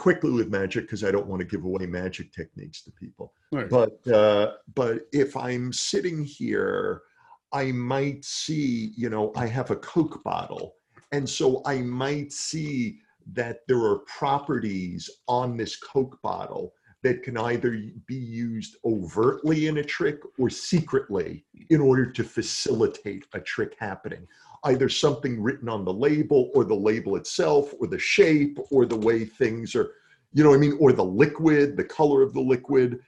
quickly with magic because I don't want to give away magic techniques to people. Right. But uh, but if I'm sitting here, I might see, you know, I have a Coke bottle, and so I might see that there are properties on this Coke bottle that can either be used overtly in a trick or secretly in order to facilitate a trick happening. Either something written on the label or the label itself or the shape or the way things are, you know I mean? Or the liquid, the color of the liquid.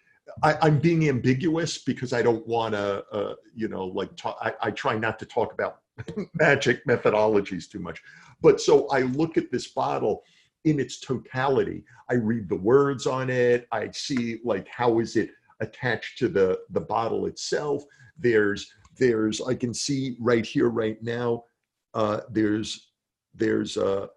I, I'm being ambiguous because I don't want to, uh, you know, like I, I try not to talk about magic methodologies too much. But so I look at this bottle in its totality. I read the words on it. I see like how is it attached to the the bottle itself. There's there's I can see right here right now. Uh, there's there's a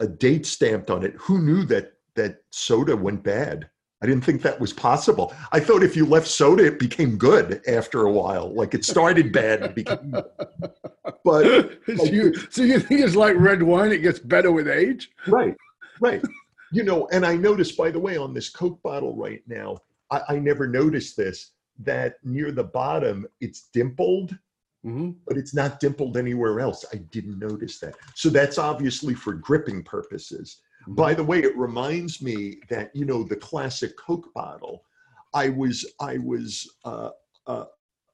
a date stamped on it. Who knew that that soda went bad? I didn't think that was possible. I thought if you left soda, it became good after a while. Like it started bad and became. But so, you, so you think it's like red wine? It gets better with age. right, right. You know, and I noticed, by the way, on this Coke bottle right now, I, I never noticed this that near the bottom it's dimpled, hmm but it's not dimpled anywhere else. I didn't notice that. So that's obviously for gripping purposes. By the way, it reminds me that you know the classic Coke bottle. I was I was uh, uh,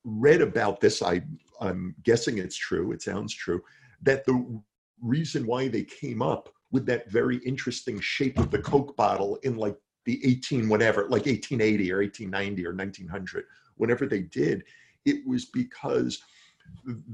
read about this. I I'm guessing it's true. It sounds true. That the reason why they came up with that very interesting shape of the Coke bottle in like the 18 whatever, like 1880 or 1890 or 1900, whenever they did, it was because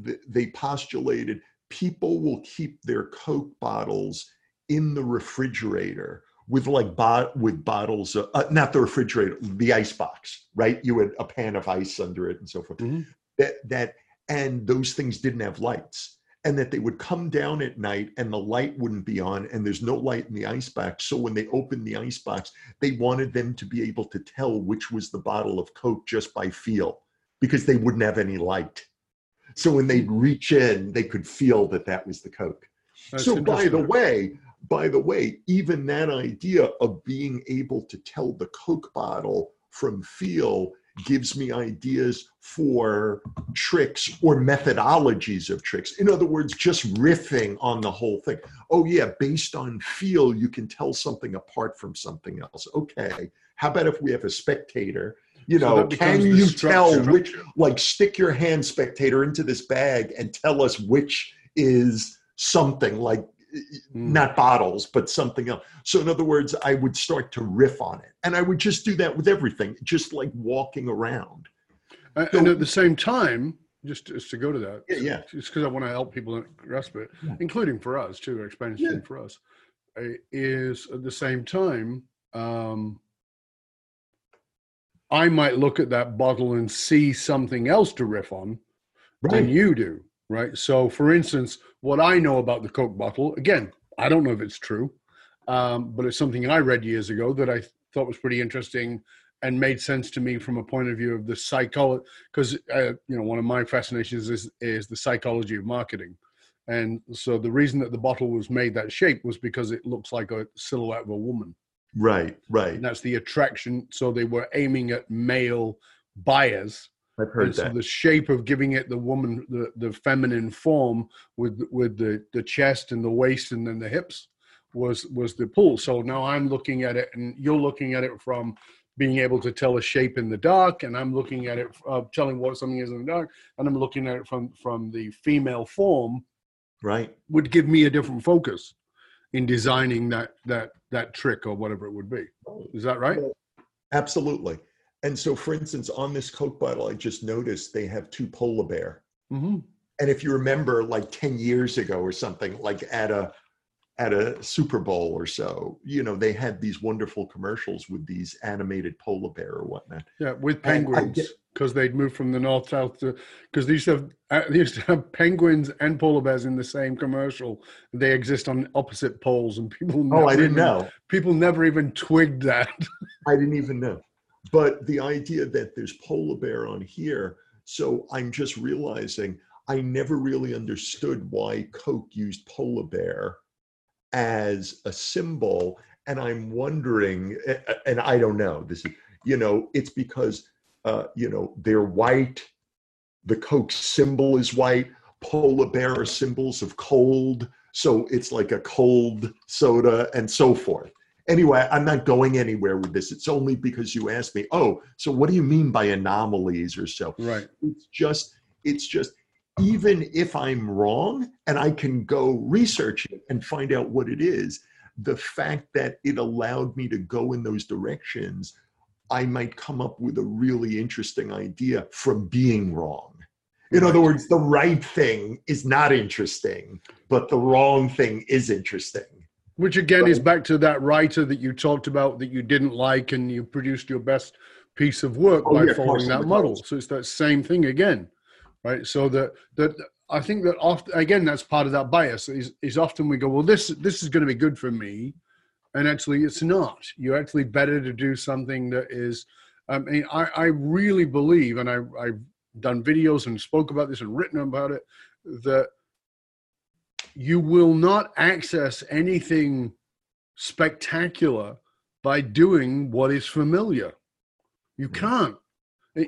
th- they postulated people will keep their Coke bottles in the refrigerator with like bot with bottles of, uh, not the refrigerator the ice box right? You had a pan of ice under it and so forth. Mhm. that that and those things didn't have lights and that they would come down at night and the light wouldn't be on and there's no light in the ice box. So when they opened the ice box they wanted them to be able to tell which was the bottle of coke just by feel because they wouldn't have any light. So when they'd reach in they could feel that that was the coke. That's so by the way, by the way, even that idea of being able to tell the Coke bottle from feel gives me ideas for tricks or methodologies of tricks. In other words, just riffing on the whole thing. Oh, yeah, based on feel, you can tell something apart from something else. Okay. How about if we have a spectator? You So know, can you tell which, like, stick your hand, spectator, into this bag and tell us which is something like Mm. not bottles, but something else. So, in other words, I would start to riff on it. And I would just do that with everything, just like walking around. And, So- and at the same time, just, just to go to that, Yeah, yeah. just because I want to help people grasp it, Yeah. including for us too, explain Yeah. for us, is at the same time, um, I might look at that bottle and see something else to riff on than you do, right? So, for instance, what I know about the Coke bottle, again, I don't know if it's true, um, but it's something I read years ago that I thought was pretty interesting and made sense to me from a point of view of the psychology. Because uh, you know, one of my fascinations is is the psychology of marketing, and so the reason that the bottle was made that shape was because it looks like a silhouette of a woman, Right, right. and that's the attraction. So they were aiming at male buyers I've heard and so that. the shape of giving it the woman the, the feminine form with with the the chest and the waist and then the hips was was the pull so now i'm looking at it and you're looking at it from being able to tell a shape in the dark and i'm looking at it uh, telling what something is in the dark and i'm looking at it from from the female form Right. would give me a different focus in designing that that that trick or whatever it would be is that right Absolutely. And so, for instance, on this Coke bottle, I just noticed they have two polar bear. mm-hmm. And if you remember, like 10 years ago or something, like at a at a Super Bowl or so, you know, they had these wonderful commercials with these animated polar bear or whatnot. Yeah, with penguins because they'd moved from the north south to because they used to have uh, they used to have penguins and polar bears in the same commercial. They exist on opposite poles, and people. Oh, I didn't even- know. People never even twigged that. I didn't even know. But the idea that there's polar bear on here, so I'm just realizing I never really understood why Coke used polar bear as a symbol. and I'm wondering, and I don't know. This is, you know, it's because, uh, you know, they're white. The Coke symbol is white. Polar bear are symbols of cold, so it's like a cold soda, and so forth. Anyway, I'm not going anywhere with this. It's only because you asked me. Oh, so what do you mean by anomalies or so? Right. It's just, it's just even if I'm wrong and I can go research it and find out what it is, the fact that it allowed me to go in those directions, I might come up with a really interesting idea from being wrong. In other words, the right thing is not interesting, but the wrong thing is interesting. Which again is back to that writer that you talked about that you didn't like and you produced your best piece of work oh, by yeah, following that model. So it's that same thing again right? So that that I think that often again that's part of that bias is is often we go, well, this this is going to be good for me, and actually it's not. You're actually better to do something that is. Um, I mean, I, I really believe, and I, I've done videos and spoke about this and written about it, that you will not access anything spectacular by doing what is familiar. You mm. can't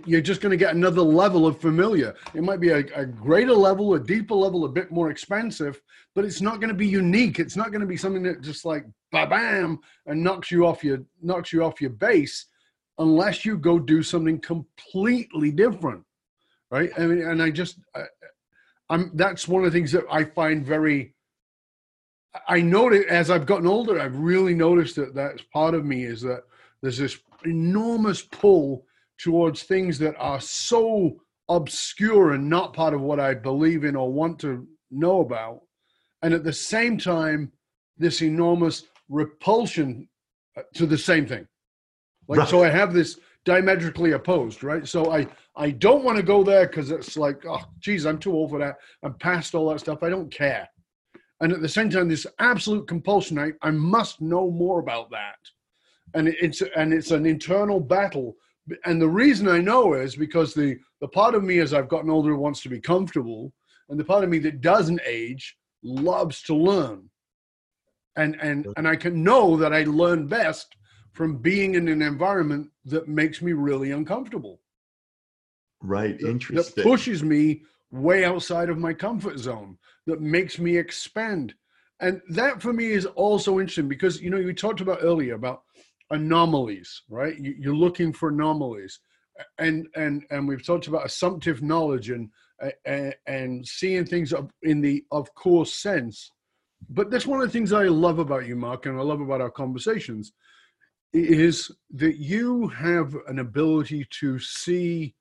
you're just going to get another level of familiar. It might be a, a, greater level, a deeper level, a bit more expensive, but it's not going to be unique. It's not going to be something that just like ba bam and knocks you off your knocks you off your base, unless you go do something completely different, right? I mean, and I just, I, I'm that's one of the things that I find very. I noted as I've gotten older, I've really noticed that that's part of me is that there's this enormous pull towards things that are so obscure and not part of what I believe in or want to know about. And at the same time, this enormous repulsion uh, to the same thing. Like, right. so I have this diametrically opposed, right? So I, I don't want to go there because it's like, oh, geez, I'm too old for that. I'm past all that stuff. I don't care. And at the same time, this absolute compulsion, I, I must know more about that. And it's and it's an internal battle and the reason I know is because the the part of me as I've gotten older wants to be comfortable, and the part of me that doesn't age loves to learn. And and and I can know that I learn best from being in an environment that makes me really uncomfortable. Right, interesting. That pushes me way outside of my comfort zone. That makes me expand. And that for me is also interesting because you know you talked about earlier about anomalies, right? You, are looking for anomalies, and and and we've talked about assumptive knowledge and and, and seeing things in the of course sense. But that's one of the things I love about you, Mark, and I love about our conversations, is that you have an ability to see.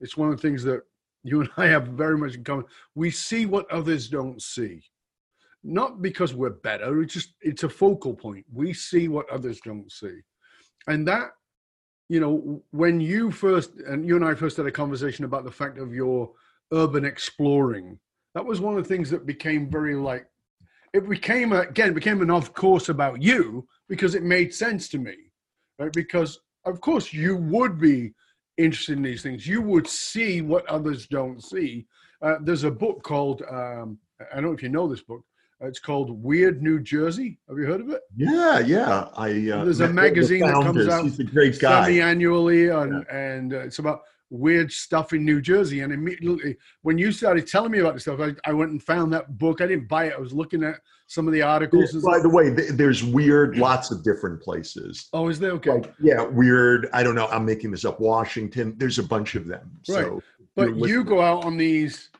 It's one of the things that you and I have very much in common. We see what others don't see not because we're better it's just it's a focal point we see what others don't see and that you know when you first and you and i first had a conversation about the fact of your urban exploring that was one of the things that became very like it became a, again became an of course about you because it made sense to me right because of course you would be interested in these things you would see what others don't see uh, there's a book called um, i don't know if you know this book it's called Weird New Jersey. Have you heard of it? Yeah, yeah. I uh, there's a magazine that comes out He's a great guy. semi-annually, and, yeah. and uh, it's about weird stuff in New Jersey. And immediately, when you started telling me about the stuff, I, I, went and found that book. I didn't buy it. I was looking at some of the articles. Yeah, by the way, there's weird, lots of different places. Oh, is there? Okay. Like, yeah, weird. I don't know. I'm making this up. Washington. There's a bunch of them. Right. So but you go out on these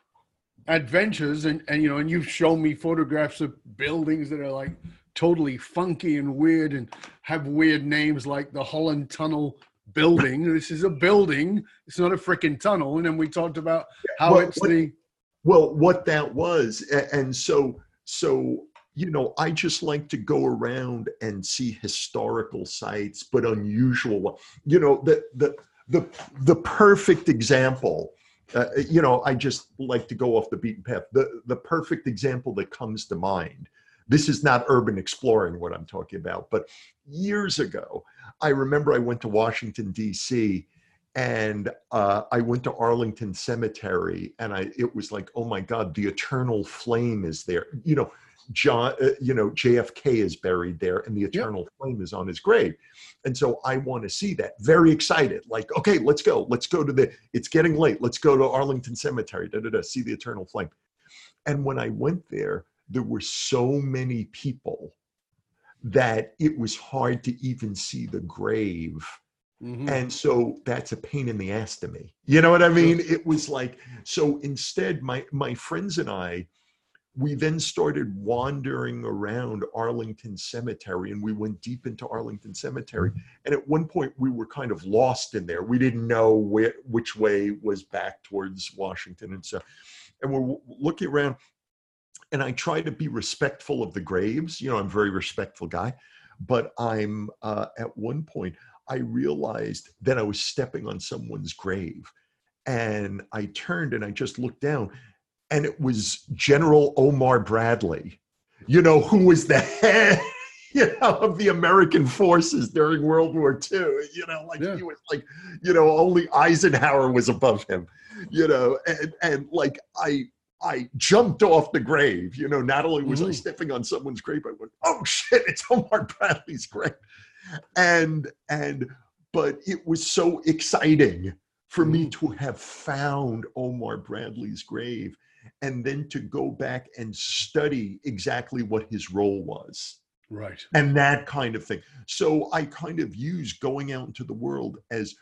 adventures and, and you know and you've shown me photographs of buildings that are like totally funky and weird and have weird names like the holland tunnel building this is a building it's not a freaking tunnel and then we talked about how well, it's what, the well what that was and so so you know i just like to go around and see historical sites but unusual you know the the the, the perfect example uh, you know, I just like to go off the beaten path. The the perfect example that comes to mind. This is not urban exploring what I'm talking about, but years ago, I remember I went to Washington D.C. and uh, I went to Arlington Cemetery, and I it was like, oh my God, the eternal flame is there. You know, John, uh, you know, JFK is buried there and the eternal flame is on his grave. And so I want to see that. Very excited. Like, okay, let's go. Let's go to the, it's getting late. Let's go to Arlington Cemetery, da, da, da, see the eternal flame. And when I went there, there were so many people that it was hard to even see the grave. Mm-hmm. And so that's a pain in the ass to me. You know what I mean? It was like, so instead, my, my friends and I, we then started wandering around Arlington Cemetery and we went deep into Arlington Cemetery. And at one point, we were kind of lost in there. We didn't know where, which way was back towards Washington and so. And we're looking around, and I try to be respectful of the graves. You know, I'm a very respectful guy, but I'm uh, at one point I realized that I was stepping on someone's grave, and I turned and I just looked down, and it was General Omar Bradley, you know, who was the head. You know, of the American forces during World War II. You know, like yeah. he was like, you know, only Eisenhower was above him. You know, and and like I I jumped off the grave. You know, not only was mm-hmm. I stepping on someone's grave, I went, "Oh shit, it's Omar Bradley's grave," and and but it was so exciting for mm-hmm. me to have found Omar Bradley's grave, and then to go back and study exactly what his role was. Right. And that kind of thing. So I kind of use going out into the world as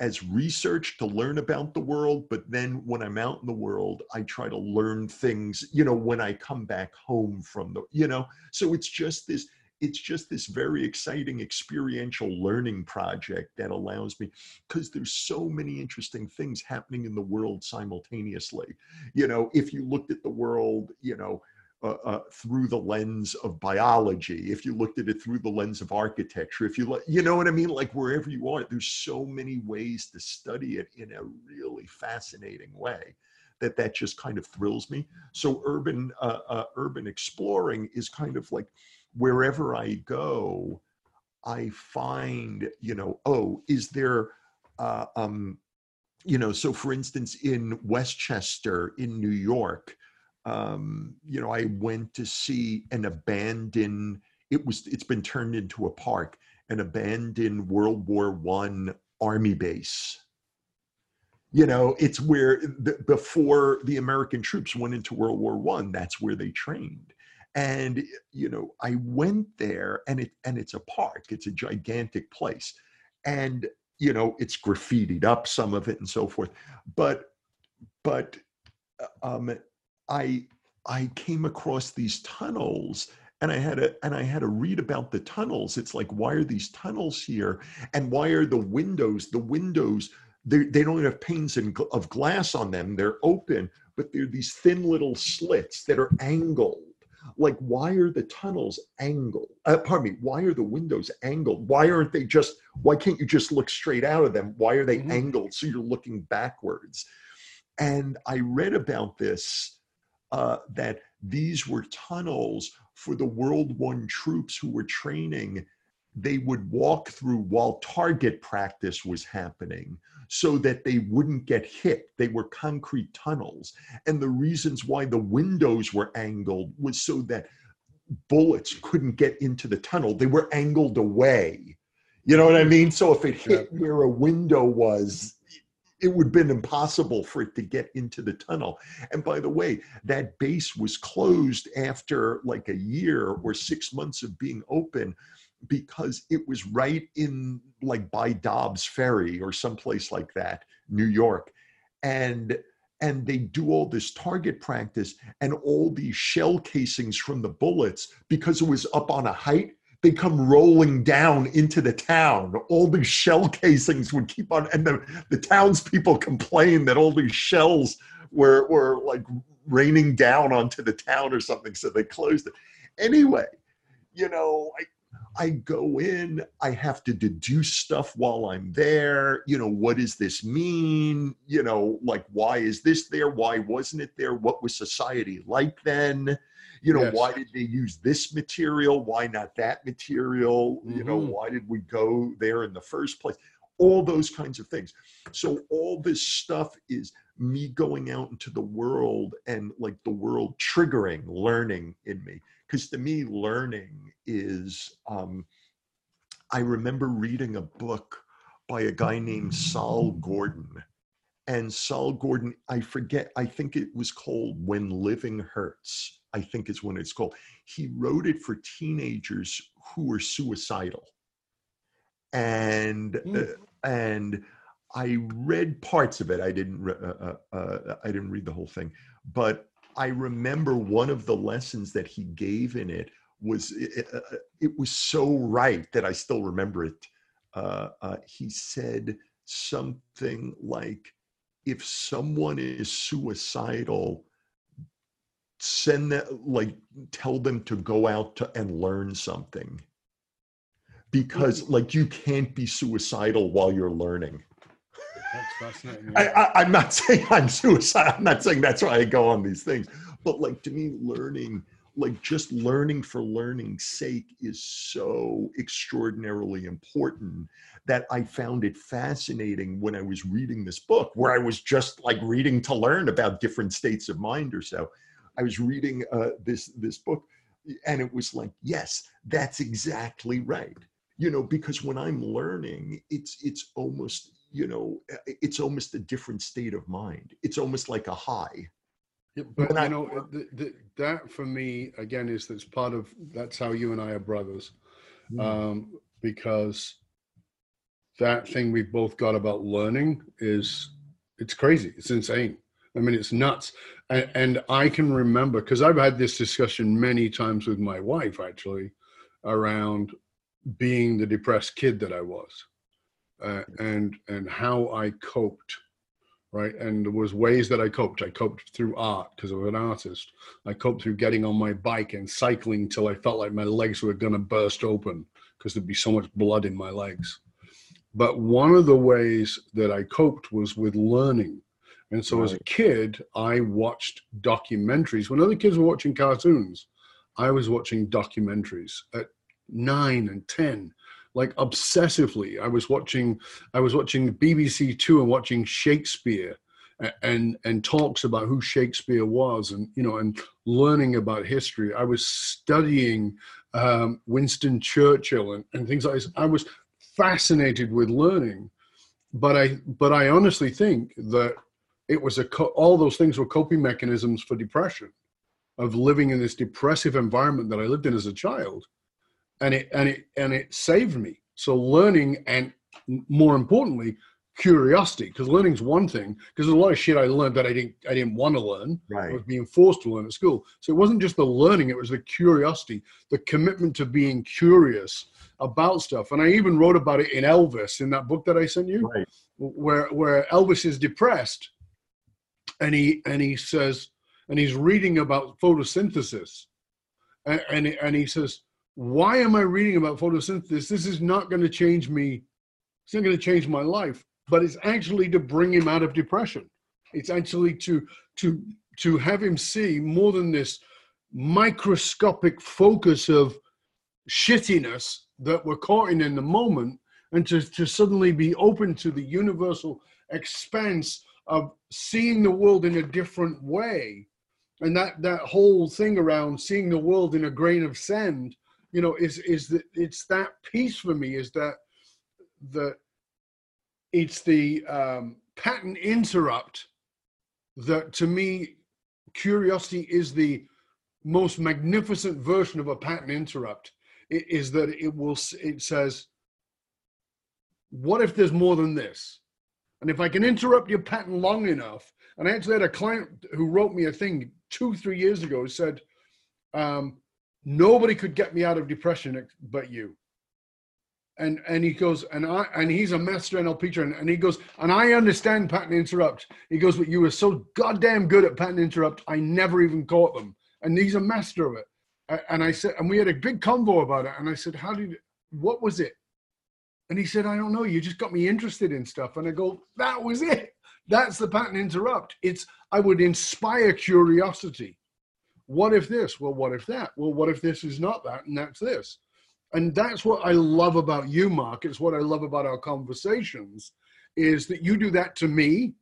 as research to learn about the world but then when i'm out in the world i try to learn things you know when i come back home from the you know? So it's just this it's just this very exciting experiential learning project that allows me because there's so many interesting things happening in the world simultaneously. You know if you looked at the world you know uh, uh, through the lens of biology, if you looked at it through the lens of architecture, if you look, you know what I mean, like wherever you are, there's so many ways to study it in a really fascinating way that that just kind of thrills me. So urban uh, uh urban exploring is kind of like wherever I go, I find you know, oh, is there uh, um, you know, so for instance, in Westchester in New York um, you know, I went to see an abandoned. It was. It's been turned into a park. An abandoned World War One army base. You know, it's where the, before the American troops went into World War One, that's where they trained. And you know, I went there, and it and it's a park. It's a gigantic place, and you know, it's graffitied up some of it and so forth. But but uh, um, I I came across these tunnels and I had to and I had to read about the tunnels. It's like why are these tunnels here and why are the windows the windows they, they don't have panes in, of glass on them. They're open, but they're these thin little slits that are angled. Like why are the tunnels angled? Uh, pardon me. Why are the windows angled? Why aren't they just? Why can't you just look straight out of them? Why are they mm-hmm. angled so you're looking backwards? And I read about this uh, that these were tunnels for the World One troops who were training. They would walk through while target practice was happening so that they wouldn't get hit. They were concrete tunnels. And the reasons why the windows were angled was so that bullets couldn't get into the tunnel. They were angled away. You know what I mean? So if it hit where a window was, it would have been impossible for it to get into the tunnel. And by the way, that base was closed after like a year or six months of being open because it was right in like by Dobbs Ferry or someplace like that, New York. And and they do all this target practice and all these shell casings from the bullets because it was up on a height they come rolling down into the town. All these shell casings would keep on, and the, the townspeople complained that all these shells were, were like raining down onto the town or something, so they closed it. Anyway, you know, I, I go in, I have to deduce stuff while I'm there. You know, what does this mean? You know, like, why is this there? Why wasn't it there? What was society like then? You know yes. why did they use this material why not that material mm-hmm. you know mm-hmm. why did we go there in the first place all those kinds of things so all this stuff is me going out into the world and like the world triggering learning in me because to me learning is um, i remember reading a book by a guy named Sol Gordon and Sol Gordon i forget i think it was called when living hurts i think is when it's called he wrote it for teenagers who were suicidal and mm. uh, and I read parts of it. I didn't. Uh, uh, uh, I didn't read the whole thing, but I remember one of the lessons that he gave in it was it, uh, uh, it was so right that I still remember it. Uh, he said something like, "If someone is suicidal, send that like tell them to go out to and learn something." Because like you can't be suicidal while you're learning. I, am not saying I'm suicide. I'm not saying that's why I go on these things. But like to me, learning, like just learning for learning's sake is so extraordinarily important that I found it fascinating when I was reading this book, where I was just like reading to learn about different states of mind or so. I was reading uh, this this book, and it was like, yes, that's exactly right. You know, because when I'm learning, it's it's almost you know, it's almost a different state of mind. It's almost like a high. Yeah, but you I, know the, the, that for me again is that's part of that's how you and I are brothers, mm. um, because that thing we've both got about learning is it's crazy. It's insane. I mean, it's nuts. And, and I can remember because I've had this discussion many times with my wife actually around being the depressed kid that I was uh, and and how I coped, right? And there was ways that I coped. I coped through art because I was an artist. I coped through getting on my bike and cycling till I felt like my legs were going to burst open because there'd be so much blood in my legs. But one of the ways that I coped was with learning. And so right. as a kid, I watched documentaries. When other kids were watching cartoons, I was watching documentaries at nine and 10 like obsessively. I was watching I was watching BBC Two and watching Shakespeare and and talks about who Shakespeare was and you know and learning about history. I was studying um, Winston Churchill and, and things like this. I was fascinated with learning, but I but I honestly think that it was a co- all those things were coping mechanisms for depression of living in this depressive environment that I lived in as a child and it and it and it saved me. So learning and more importantly, curiosity because learning's one thing because there's a lot of shit I learned that I didn't I didn't want to learn. Right. I was being forced to learn at school. So it wasn't just the learning, it was the curiosity, the commitment to being curious about stuff. And I even wrote about it in Elvis in that book that I sent you, right. where where Elvis is depressed and he and he says and he's reading about photosynthesis and and, and he says why am I reading about photosynthesis? This is not going to change me. It's not going to change my life, but it's actually to bring him out of depression. It's actually to to to have him see more than this microscopic focus of shittiness that we're caught in in the moment, and to to suddenly be open to the universal expanse of seeing the world in a different way and that that whole thing around seeing the world in a grain of sand you know is is that it's that piece for me is that the it's the um, pattern interrupt that to me curiosity is the most magnificent version of a pattern interrupt. It is that it will it says what if there's more than this? And if i can interrupt your pattern long enough and i actually had a client who wrote me a thing two three years ago said um, nobody could get me out of depression but you. And and he goes and i and he's a master nlp trainer and he goes and i understand pattern interrupt he goes but you were so goddamn good at pattern interrupt i never even caught them. And he's a master of it. And i said and we had a big convo about it and i said how did what was it? And he said i don't know you just got me interested in stuff. And i go that was it. That's the pattern interrupt. It's i would inspire curiosity what if this? Well, what if that? Well, what if this is not that and that's this? And that's what I love about you, Mark. It's what I love about our conversations is that you do that to me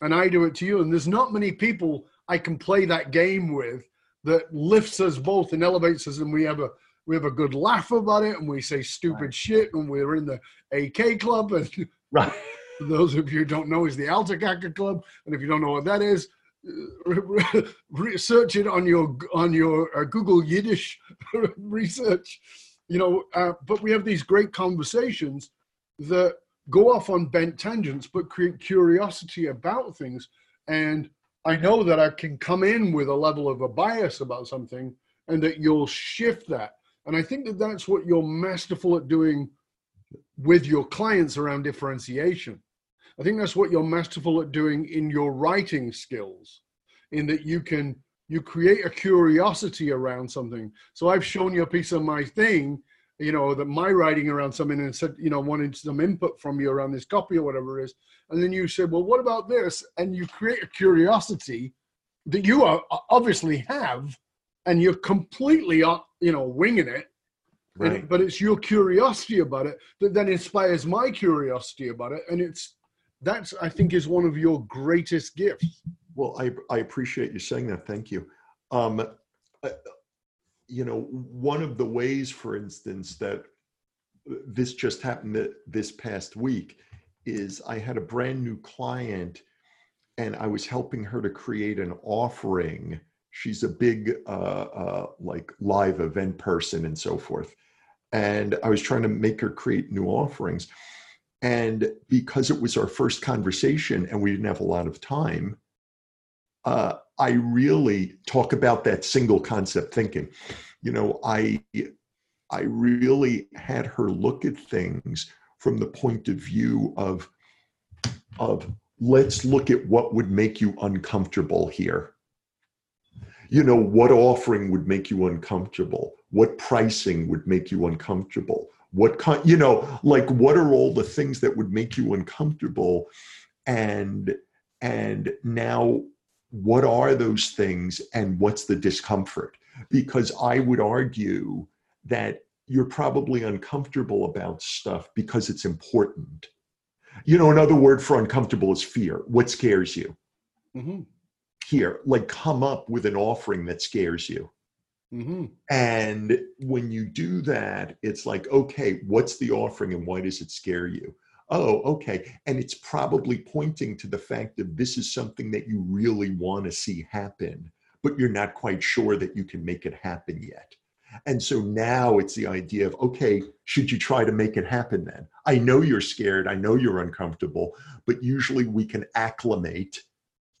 and I do it to you. And there's not many people I can play that game with that lifts us both and elevates us, and we have a we have a good laugh about it, and we say stupid right. shit, and we're in the AK club. And right. those of you who don't know, is the Alta Altakaka Club, and if you don't know what that is, research it on your on your uh, Google Yiddish research. You know, uh, but we have these great conversations that go off on bent tangents, but create curiosity about things. And I know that I can come in with a level of a bias about something, and that you'll shift that. And I think that that's what you're masterful at doing with your clients around differentiation. I think that's what you're masterful at doing in your writing skills, in that you can you create a curiosity around something. So I've shown you a piece of my thing, you know, that my writing around something and said, you know, wanted some input from you around this copy or whatever it is. And then you said, well, what about this? And you create a curiosity that you are, obviously have, and you're completely, you know, winging it. Right. but it's your curiosity about it that then inspires my curiosity about it. And it's, that's, I think, is one of your greatest gifts. Well, I, I appreciate you saying that. Thank you. Um, uh, you know, one of the ways, for instance, that this just happened this past week is I had a brand new client and I was helping her to create an offering. She's a big, uh, uh, like, live event person and so forth. And I was trying to make her create new offerings. And because it was our first conversation and we didn't have a lot of time, uh, I really talk about that single concept thinking. You know, I I really had her look at things from the point of view of of let's look at what would make you uncomfortable here. You know, what offering would make you uncomfortable? What pricing would make you uncomfortable? What kind, you know, like what are all the things that would make you uncomfortable? And and now what are those things and what's the discomfort? Because I would argue that you're probably uncomfortable about stuff because it's important. You know, another word for uncomfortable is fear. What scares you? Mm-hmm. Here, like come up with an offering that scares you. Mm-hmm. And when you do that, it's like, okay, what's the offering and why does it scare you? oh, okay. And it's probably pointing to the fact that this is something that you really want to see happen, but you're not quite sure that you can make it happen yet. And so now it's the idea of, okay, should you try to make it happen then? I know you're scared. I know you're uncomfortable, but usually we can acclimate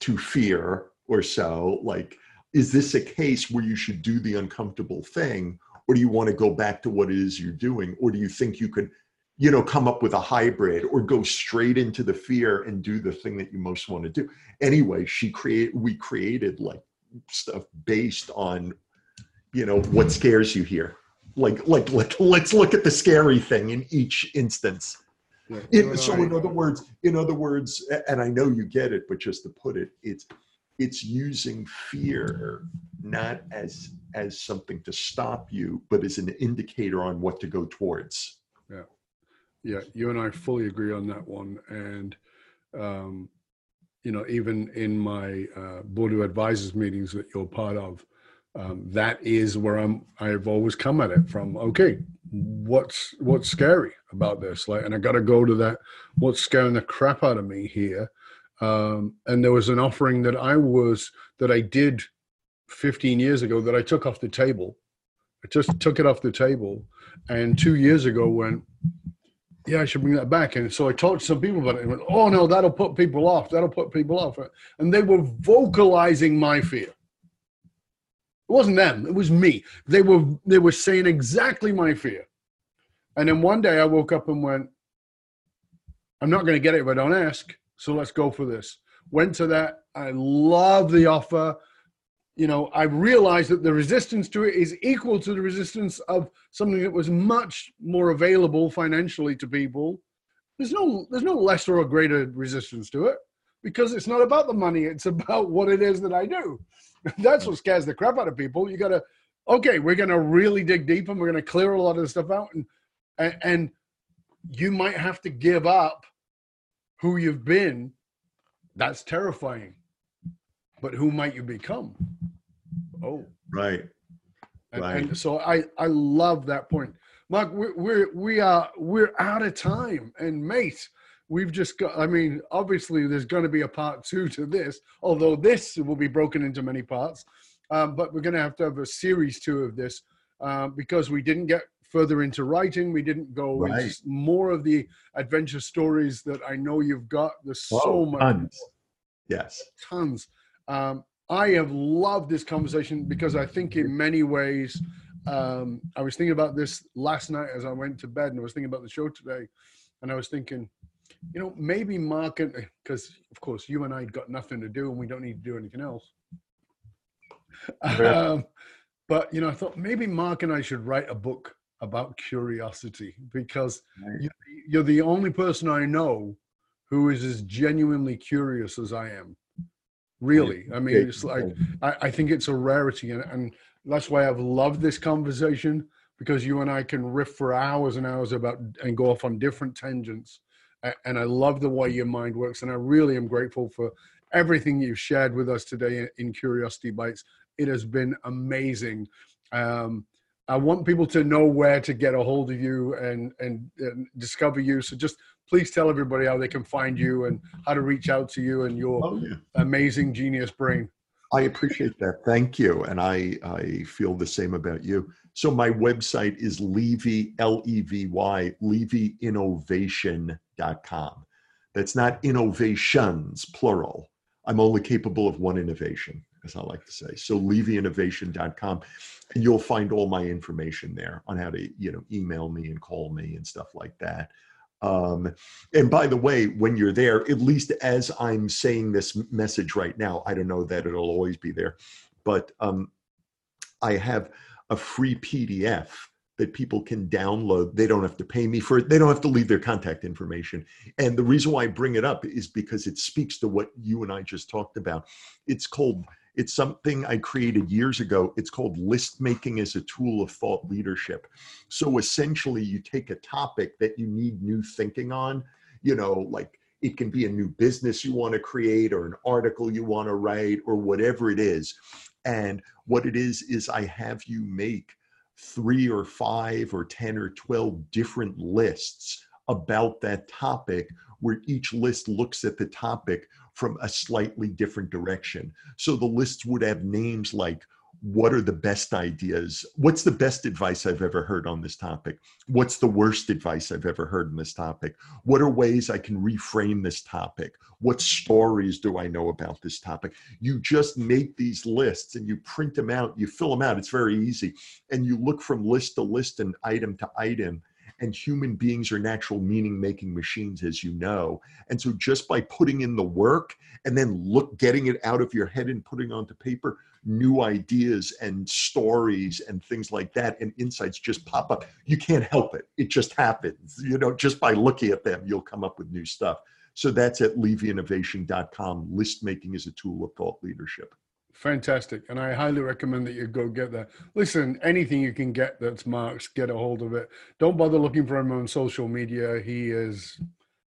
to fear or so. Like, is this a case where you should do the uncomfortable thing? Or do you want to go back to what it is you're doing? Or do you think you could you know come up with a hybrid or go straight into the fear and do the thing that you most want to do anyway she create we created like stuff based on you know what scares you here like like like let's look at the scary thing in each instance yeah, in, so in other words in other words and i know you get it but just to put it it's it's using fear not as as something to stop you but as an indicator on what to go towards yeah yeah, you and I fully agree on that one. And, um, you know, even in my uh, board of advisors meetings that you're part of, um, that is where I'm. I've always come at it from. Okay, what's what's scary about this? Like, and I got to go to that. What's scaring the crap out of me here? Um, and there was an offering that I was that I did 15 years ago that I took off the table. I just took it off the table, and two years ago went yeah, I should bring that back. And so I talked to some people about it and went, oh no, that'll put people off. That'll put people off. And they were vocalizing my fear. It wasn't them, it was me. They were they were saying exactly my fear. And then one day I woke up and went, I'm not gonna get it if I don't ask. So let's go for this. Went to that. I love the offer you know, I realized that the resistance to it is equal to the resistance of something that was much more available financially to people. There's no, there's no lesser or greater resistance to it because it's not about the money. It's about what it is that I do. That's what scares the crap out of people. You got to, okay, we're to really dig deep and we're to clear a lot of the stuff out. And, and you might have to give up who you've been That's terrifying. But who might you become? Oh, right. And, Right. and so I I love that point, Mark. We're, we're we are we're out of time, and mate, we've just got. I mean, obviously, there's going to be a part two to this, although this will be broken into many parts. Um, but we're going to have to have a series two of this um, because we didn't get further into writing. We didn't go Right. s- more of the adventure stories that I know you've got. There's so Oh, much tons. Yes. tons. Um, I have loved this conversation because I think in many ways, um, I was thinking about this last night as I went to bed, and I was thinking about the show today, and I was thinking, you know, maybe Mark and because of course you and I got nothing to do, and we don't need to do anything else. Yeah. Um, but you know, I thought maybe Mark and I should write a book about curiosity because Right. you, you're the only person I know who is as genuinely curious as I am. Really, I mean, it's like I, I think it's a rarity, and, and that's why I've loved this conversation because you and I can riff for hours and hours about and go off on different tangents. And I love the way your mind works, and I really am grateful for everything you've shared with us today in Curiosity Bites. It has been amazing. Um, I want people to know where to get a hold of you and, and and discover you. So just please tell everybody how they can find you and how to reach out to you and your Oh, yeah. amazing genius brain. I appreciate that. Thank you. And I, I feel the same about you. So my website is Levy, L-E-V-Y, levyinnovation.com. That's not innovations, plural. I'm only capable of one innovation, as I like to say. So levyinnovation.com. And you'll find all my information there on how to, you know, email me and call me and stuff like that. Um, and by the way, when you're there, at least as I'm saying this message right now, I don't know that it'll always be there, but um, I have a free PDF that people can download. They don't have to pay me for it. They don't have to leave their contact information. And the reason why I bring it up is because it speaks to what you and I just talked about. It's called, it's something I created years ago. It's called list making as a tool of thought leadership. So essentially, you take a topic that you need new thinking on, you know, like it can be a new business you want to create or an article you want to write or whatever it is. And what it is, is I have you make three or five or 10 or 12 different lists about that topic, where each list looks at the topic from a slightly different direction. So the lists would have names like, what are the best ideas? What's the best advice I've ever heard on this topic? What's the worst advice I've ever heard on this topic? What are ways I can reframe this topic? What stories do I know about this topic? You just make these lists and you print them out, you fill them out. It's very easy. And you look from list to list and item to item. And human beings are natural meaning making machines, as you know. And so just by putting in the work and then look, getting it out of your head and putting onto paper, new ideas and stories and things like that and insights just pop up. You can't help it. It just happens. You know, just by looking at them, you'll come up with new stuff. So that's at levyinnovation.com. List making is a tool of thought leadership. Fantastic. And I highly recommend that you go get that. Listen, anything you can get that's Mark's, get a hold of it. Don't bother looking for him on social media. He is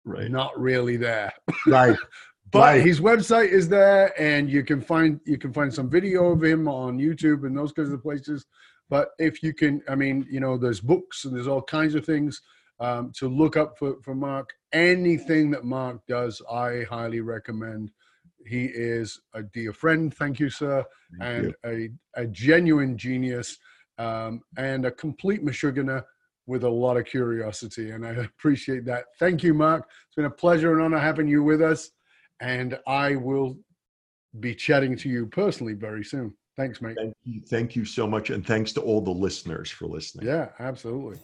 Right. not really there. Right. But Right. his website is there and you can find you can find some video of him on YouTube and those kinds of places. But if you can, I mean, you know, there's books and there's all kinds of things um, to look up for, for Mark. Anything that Mark does, I highly recommend. He is a dear friend. Thank you, sir. Thank you. and a, a genuine genius um, and a complete Meshuggah with a lot of curiosity. And I appreciate that. Thank you, Mark. It's been a pleasure and honor having you with us. And I will be chatting to you personally very soon. Thanks, mate. Thank you. Thank you so much. And thanks to all the listeners for listening. Yeah, absolutely.